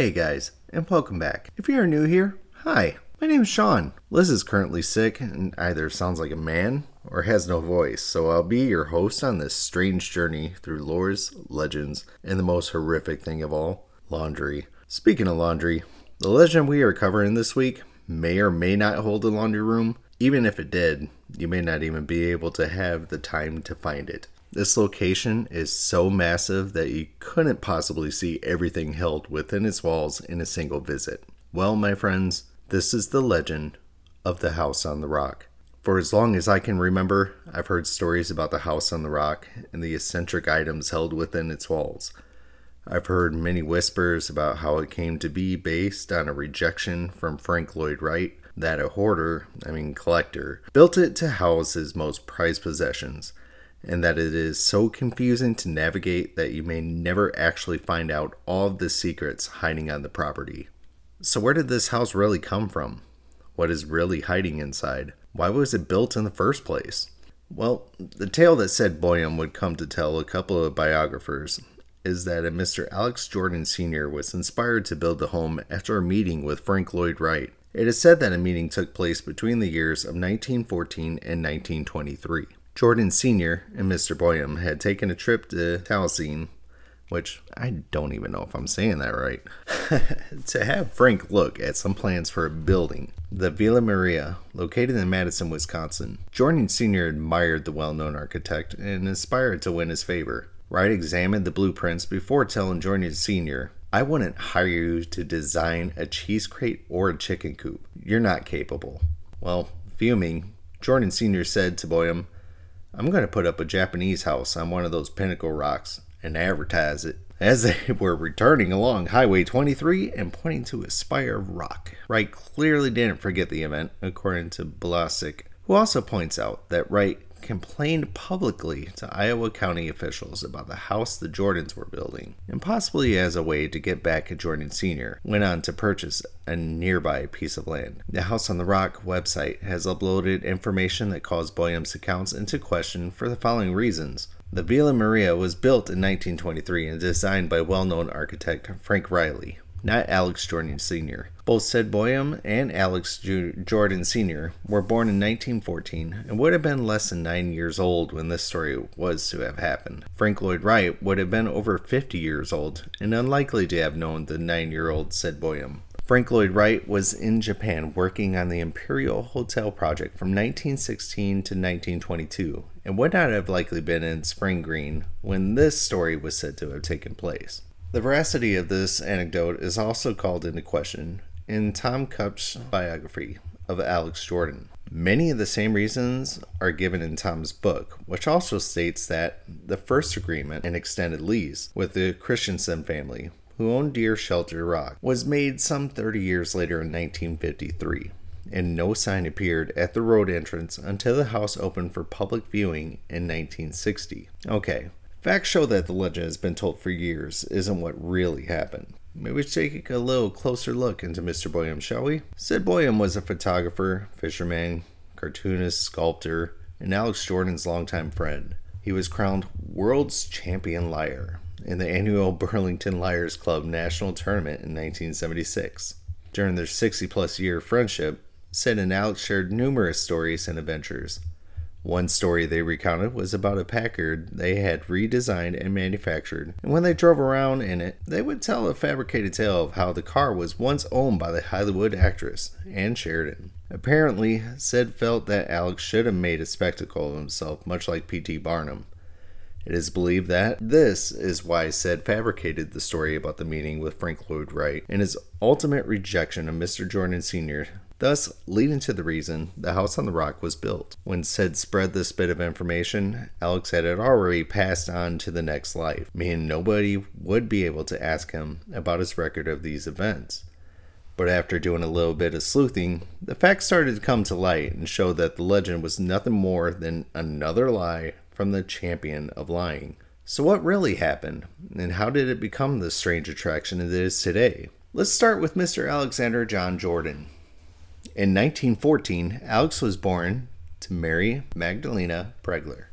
Hey guys, and welcome back. If you are new here, hi, my name is Sean. Liz is currently sick and either sounds like a man or has no voice, so I'll be your host on this strange journey through lores, legends, and the most horrific thing of all laundry. Speaking of laundry, the legend we are covering this week may or may not hold a laundry room. Even if it did, you may not even be able to have the time to find it. This location is so massive that you couldn't possibly see everything held within its walls in a single visit. Well, my friends, this is the legend of the House on the Rock. For as long as I can remember, I've heard stories about the House on the Rock and the eccentric items held within its walls. I've heard many whispers about how it came to be based on a rejection from Frank Lloyd Wright that a hoarder, I mean collector, built it to house his most prized possessions and that it is so confusing to navigate that you may never actually find out all of the secrets hiding on the property. So, where did this house really come from? What is really hiding inside? Why was it built in the first place? Well, the tale that said Boyum would come to tell a couple of biographers is that a Mr. Alex Jordan Sr. was inspired to build the home after a meeting with Frank Lloyd Wright. It is said that a meeting took place between the years of 1914 and 1923. Jordan Sr. and Mr. Boyum had taken a trip to Taliesin, which I don't even know if I'm saying that right, to have Frank look at some plans for a building, the Villa Maria, located in Madison, Wisconsin. Jordan Sr. admired the well known architect and aspired to win his favor. Wright examined the blueprints before telling Jordan Sr., I wouldn't hire you to design a cheese crate or a chicken coop. You're not capable. Well, fuming, Jordan Sr. said to Boyum, I'm going to put up a Japanese house on one of those pinnacle rocks and advertise it. As they were returning along Highway 23 and pointing to a spire of rock, Wright clearly didn't forget the event, according to Balousek, who also points out that Wright complained publicly to Iowa County officials about the house the Jordans were building, and possibly as a way to get back at Jordan Sr., went on to purchase a nearby piece of land. The House on the Rock website has uploaded information that calls Boyum's accounts into question for the following reasons. The Villa Maria was built in 1923 and designed by well known architect Frank Riley not Alex Jordan Sr. Both Sid Boyum and Alex Jordan Sr. were born in 1914 and would have been less than nine years old when this story was to have happened. Frank Lloyd Wright would have been over 50 years old and unlikely to have known the nine year old Sid Boyum. Frank Lloyd Wright was in Japan working on the Imperial Hotel project from 1916 to 1922 and would not have likely been in Spring Green when this story was said to have taken place. The veracity of this anecdote is also called into question in Tom Kupsh's biography of Alex Jordan. Many of the same reasons are given in Tom's book, which also states that the first agreement and extended lease with the Christensen family, who owned Deer Shelter Rock, was made some 30 years later in 1953, and no sign appeared at the road entrance until the house opened for public viewing in 1960. Okay, Facts show that the legend has been told for years isn't what really happened. Maybe we take a little closer look into Mr. Boyum, shall we? Sid Boyum was a photographer, fisherman, cartoonist, sculptor, and Alex Jordan's longtime friend. He was crowned World's Champion Liar in the annual Burlington Liars Club National Tournament in 1976. During their 60 plus year friendship, Sid and Alex shared numerous stories and adventures. One story they recounted was about a Packard they had redesigned and manufactured, and when they drove around in it, they would tell a fabricated tale of how the car was once owned by the Hollywood actress, Ann Sheridan. Apparently, Sid felt that Alex should have made a spectacle of himself, much like P.T. Barnum. It is believed that this is why Sid fabricated the story about the meeting with Frank Lloyd Wright and his ultimate rejection of Mr. Jordan Sr thus leading to the reason the house on the rock was built. When Sid spread this bit of information, Alex had it already passed on to the next life, meaning nobody would be able to ask him about his record of these events. But after doing a little bit of sleuthing, the facts started to come to light and show that the legend was nothing more than another lie from the champion of lying. So, what really happened, and how did it become the strange attraction it is today? Let's start with Mr. Alexander John Jordan. In 1914, Alex was born to Mary Magdalena Pregler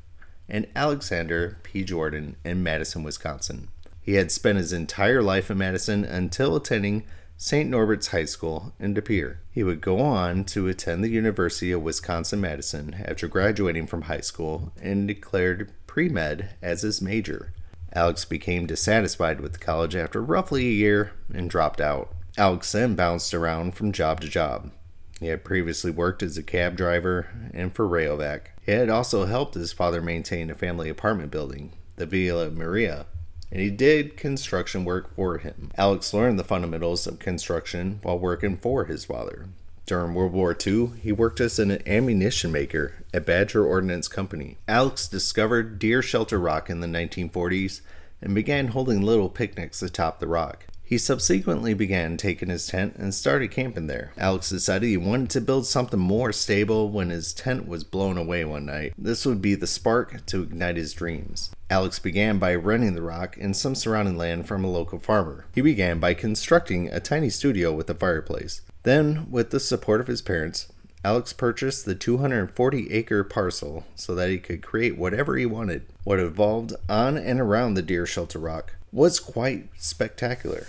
and Alexander P. Jordan in Madison, Wisconsin. He had spent his entire life in Madison until attending St. Norbert's High School in De Pere. He would go on to attend the University of Wisconsin Madison after graduating from high school and declared pre med as his major. Alex became dissatisfied with college after roughly a year and dropped out. Alex then bounced around from job to job. He had previously worked as a cab driver and for Rayovac. He had also helped his father maintain a family apartment building, the Villa Maria, and he did construction work for him. Alex learned the fundamentals of construction while working for his father. During World War II, he worked as an ammunition maker at Badger Ordnance Company. Alex discovered Deer Shelter Rock in the 1940s and began holding little picnics atop the rock. He subsequently began taking his tent and started camping there. Alex decided he wanted to build something more stable when his tent was blown away one night. This would be the spark to ignite his dreams. Alex began by renting the rock and some surrounding land from a local farmer. He began by constructing a tiny studio with a fireplace. Then, with the support of his parents, Alex purchased the 240 acre parcel so that he could create whatever he wanted. What evolved on and around the deer shelter rock was quite spectacular.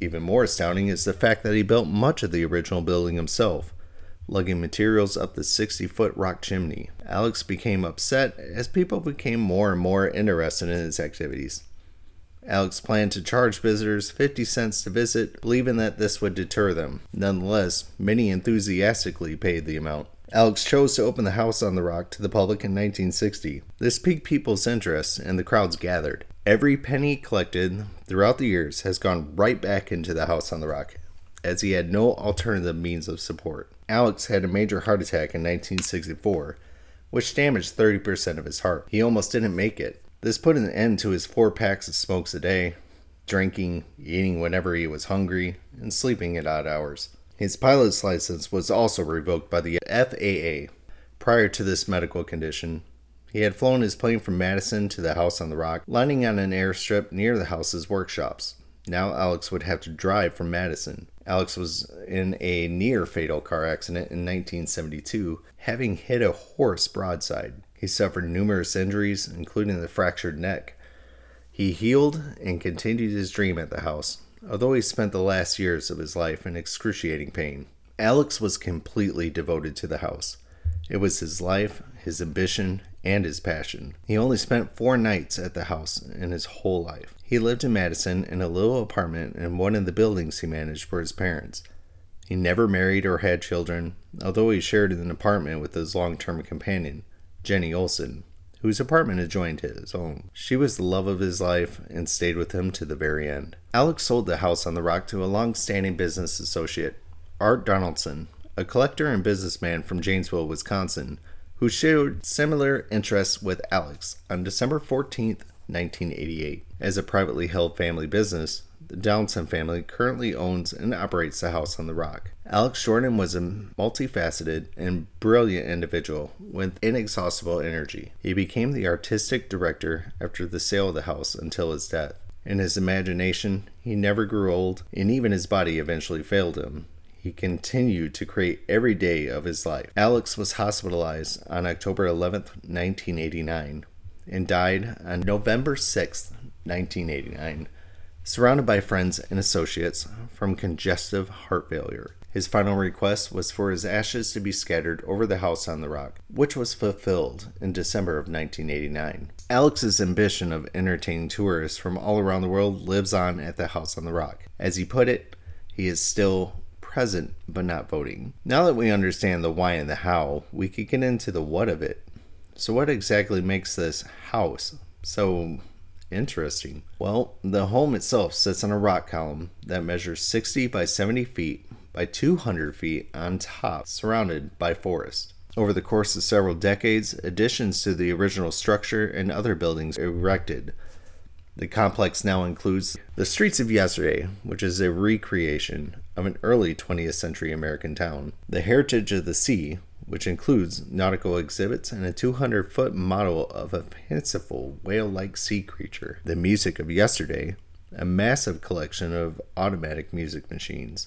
Even more astounding is the fact that he built much of the original building himself, lugging materials up the 60 foot rock chimney. Alex became upset as people became more and more interested in his activities. Alex planned to charge visitors 50 cents to visit, believing that this would deter them. Nonetheless, many enthusiastically paid the amount. Alex chose to open the house on the rock to the public in 1960. This piqued people's interest, and the crowds gathered. Every penny collected throughout the years has gone right back into the house on the rock, as he had no alternative means of support. Alex had a major heart attack in 1964, which damaged 30% of his heart. He almost didn't make it. This put an end to his four packs of smokes a day, drinking, eating whenever he was hungry, and sleeping at odd hours. His pilot's license was also revoked by the FAA. Prior to this medical condition, he had flown his plane from Madison to the house on the rock, landing on an airstrip near the house's workshops. Now Alex would have to drive from Madison. Alex was in a near fatal car accident in 1972, having hit a horse broadside. He suffered numerous injuries, including the fractured neck. He healed and continued his dream at the house, although he spent the last years of his life in excruciating pain. Alex was completely devoted to the house. It was his life, his ambition, and his passion. He only spent four nights at the house in his whole life. He lived in Madison in a little apartment in one of the buildings he managed for his parents. He never married or had children, although he shared an apartment with his long term companion, Jenny Olson, whose apartment adjoined his own. She was the love of his life and stayed with him to the very end. Alex sold the house on the rock to a long standing business associate, Art Donaldson, a collector and businessman from Janesville, Wisconsin, who shared similar interests with Alex on December 14, 1988. As a privately held family business, the Donaldson family currently owns and operates the House on the Rock. Alex Jordan was a multifaceted and brilliant individual with inexhaustible energy. He became the artistic director after the sale of the house until his death. In his imagination, he never grew old, and even his body eventually failed him. He continued to create every day of his life. Alex was hospitalized on October 11, 1989, and died on November 6, 1989, surrounded by friends and associates from congestive heart failure. His final request was for his ashes to be scattered over the house on the rock, which was fulfilled in December of 1989. Alex's ambition of entertaining tourists from all around the world lives on at the house on the rock. As he put it, he is still present but not voting. Now that we understand the why and the how, we could get into the what of it. So, what exactly makes this house so interesting? Well, the home itself sits on a rock column that measures 60 by 70 feet by 200 feet on top, surrounded by forest. Over the course of several decades, additions to the original structure and other buildings erected the complex now includes the Streets of Yesterday, which is a recreation of an early 20th century American town, the Heritage of the Sea, which includes nautical exhibits and a 200 foot model of a fanciful whale like sea creature, the Music of Yesterday, a massive collection of automatic music machines,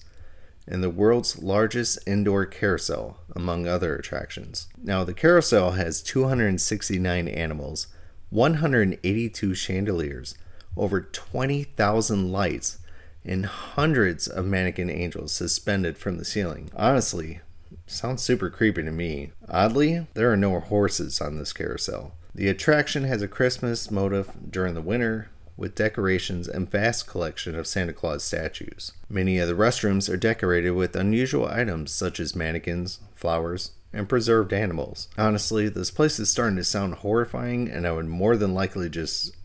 and the world's largest indoor carousel, among other attractions. Now, the carousel has 269 animals 182 chandeliers, over 20,000 lights, and hundreds of mannequin angels suspended from the ceiling. Honestly, sounds super creepy to me. Oddly, there are no horses on this carousel. The attraction has a Christmas motif during the winter, with decorations and vast collection of Santa Claus statues. Many of the restrooms are decorated with unusual items such as mannequins, flowers, and preserved animals. Honestly, this place is starting to sound horrifying, and I would more than likely just,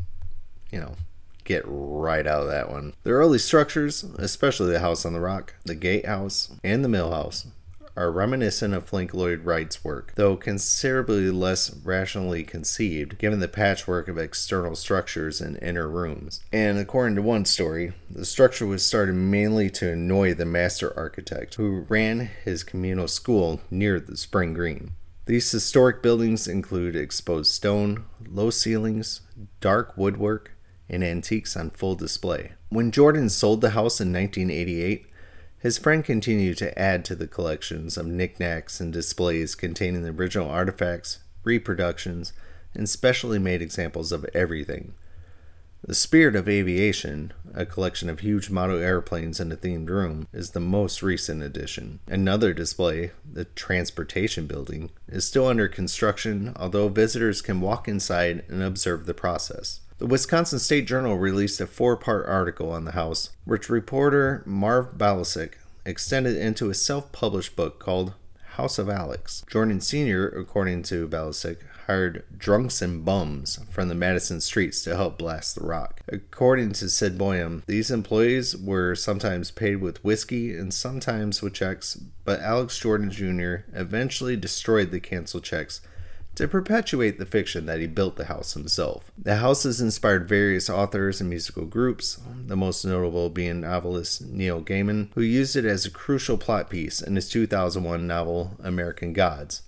you know, get right out of that one. The early structures, especially the house on the rock, the gatehouse, and the mill house, are reminiscent of Frank Lloyd Wright's work, though considerably less rationally conceived given the patchwork of external structures and inner rooms. And according to one story, the structure was started mainly to annoy the master architect who ran his communal school near the Spring Green. These historic buildings include exposed stone, low ceilings, dark woodwork, and antiques on full display. When Jordan sold the house in 1988, his friend continued to add to the collections of knickknacks and displays containing the original artifacts, reproductions, and specially made examples of everything. The Spirit of Aviation, a collection of huge model airplanes in a themed room, is the most recent addition. Another display, the Transportation Building, is still under construction, although visitors can walk inside and observe the process. The Wisconsin State Journal released a four part article on the house, which reporter Marv Balousek extended into a self published book called House of Alex. Jordan Sr., according to Balousek, hired drunks and bums from the Madison streets to help blast the rock. According to Sid Boyum, these employees were sometimes paid with whiskey and sometimes with checks, but Alex Jordan Jr. eventually destroyed the canceled checks to perpetuate the fiction that he built the house himself. The house has inspired various authors and musical groups, the most notable being novelist Neil Gaiman, who used it as a crucial plot piece in his 2001 novel American Gods,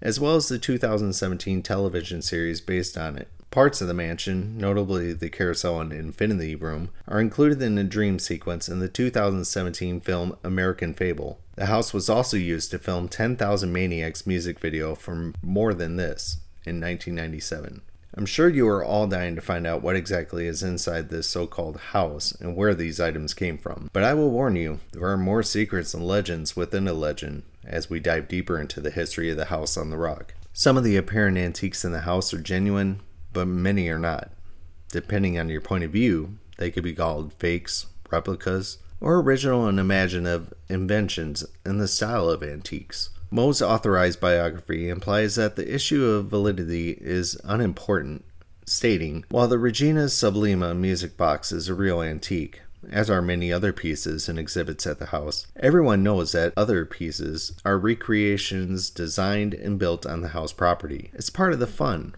as well as the 2017 television series based on it. Parts of the mansion, notably the carousel and infinity room, are included in a dream sequence in the 2017 film American Fable. The house was also used to film 10,000 Maniacs music video for more than this in 1997. I'm sure you are all dying to find out what exactly is inside this so called house and where these items came from. But I will warn you, there are more secrets and legends within a legend as we dive deeper into the history of the house on the rock. Some of the apparent antiques in the house are genuine, but many are not. Depending on your point of view, they could be called fakes, replicas, or original and imaginative inventions in the style of antiques. Moe's authorized biography implies that the issue of validity is unimportant, stating, While the Regina Sublima music box is a real antique, as are many other pieces and exhibits at the house, everyone knows that other pieces are recreations designed and built on the house property. It's part of the fun,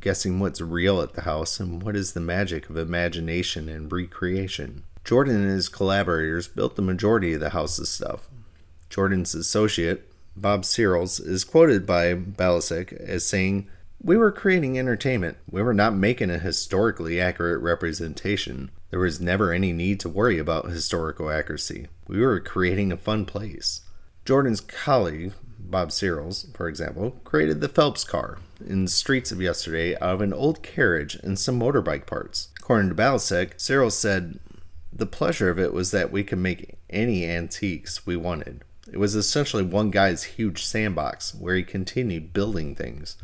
guessing what's real at the house and what is the magic of imagination and recreation. Jordan and his collaborators built the majority of the house's stuff. Jordan's associate, Bob Searles, is quoted by Balousek as saying, We were creating entertainment. We were not making a historically accurate representation. There was never any need to worry about historical accuracy. We were creating a fun place. Jordan's colleague, Bob Searles, for example, created the Phelps car in the streets of yesterday out of an old carriage and some motorbike parts. According to Balousek, Searles said, The pleasure of it was that we could make any antiques we wanted. It was essentially one guy's huge sandbox where he continued building things.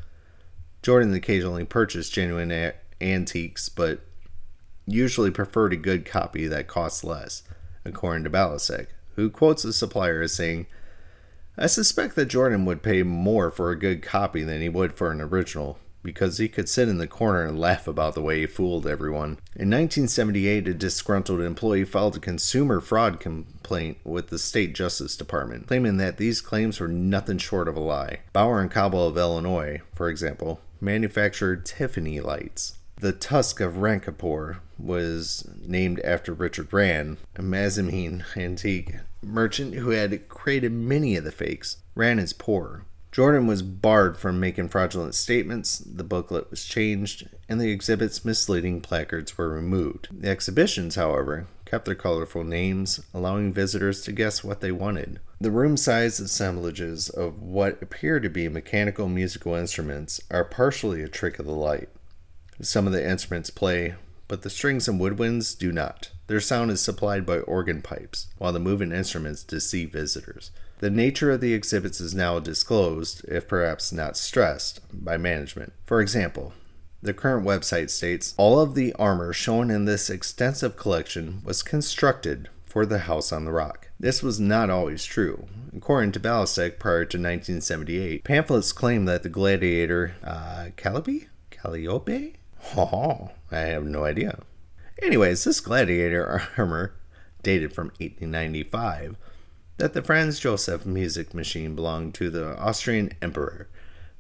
Jordan occasionally purchased genuine a- antiques, but usually preferred a good copy that costs less, according to Balousek, who quotes the supplier as saying, I suspect that Jordan would pay more for a good copy than he would for an original, because he could sit in the corner and laugh about the way he fooled everyone. In 1978, a disgruntled employee filed a consumer fraud complaint with the state justice department, claiming that these claims were nothing short of a lie. Bauer and Coble of Illinois, for example, manufactured Tiffany lights. The Tusk of Ranchipur was named after Richard Rand, a Mazomanie antique merchant who had created many of the fakes, ran as poor. Jordan was barred from making fraudulent statements, the booklet was changed, and the exhibit's misleading placards were removed. The exhibitions, however, kept their colorful names, allowing visitors to guess what they wanted. The room sized assemblages of what appear to be mechanical musical instruments are partially a trick of the light. Some of the instruments play, but the strings and woodwinds do not. Their sound is supplied by organ pipes, while the moving instruments deceive visitors. The nature of the exhibits is now disclosed, if perhaps not stressed, by management. For example, the current website states all of the armor shown in this extensive collection was constructed for the House on the Rock. This was not always true. According to Balousek, prior to 1978, pamphlets claim that the gladiator uh, Calliope? Calliope? Oh, I have no idea. Anyways, this gladiator armor, dated from 1895, that the Franz Joseph music machine belonged to the Austrian emperor,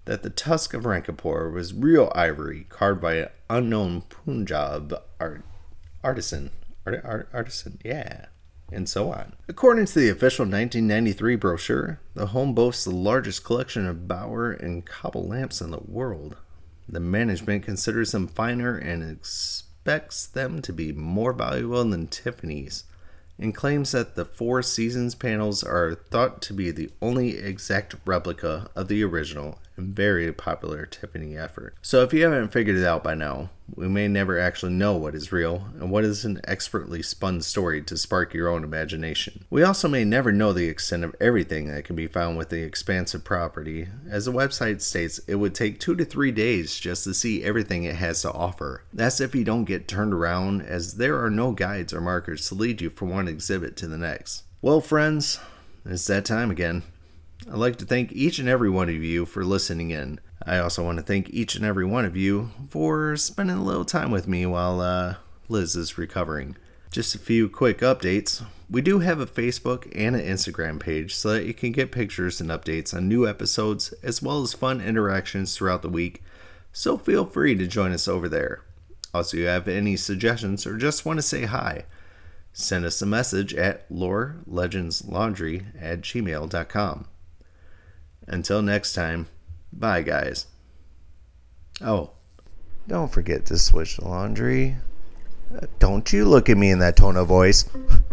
that the tusk of Ranchipur was real ivory carved by an unknown Punjab art, artisan. Art, art, artisan, yeah, and so on. According to the official 1993 brochure, the home boasts the largest collection of Bauer and Coble lamps in the world. The management considers them finer and expects them to be more valuable than Tiffany's and claims that the Four Seasons panels are thought to be the only exact replica of the original very popular Tiffany effort. So if you haven't figured it out by now, we may never actually know what is real and what is an expertly spun story to spark your own imagination. We also may never know the extent of everything that can be found with the expansive property. As the website states, it would take two to three days just to see everything it has to offer. That's if you don't get turned around, as there are no guides or markers to lead you from one exhibit to the next. Well, friends, it's that time again. I'd like to thank each and every one of you for listening in. I also want to thank each and every one of you for spending a little time with me while uh, Liz is recovering. Just a few quick updates. We do have a Facebook and an Instagram page so that you can get pictures and updates on new episodes as well as fun interactions throughout the week. So feel free to join us over there. Also, if you have any suggestions or just want to say hi, send us a message at lorelegendslaundry at gmail.com. Until next time, bye, guys. Oh, don't forget to switch the laundry. Uh, don't you look at me in that tone of voice.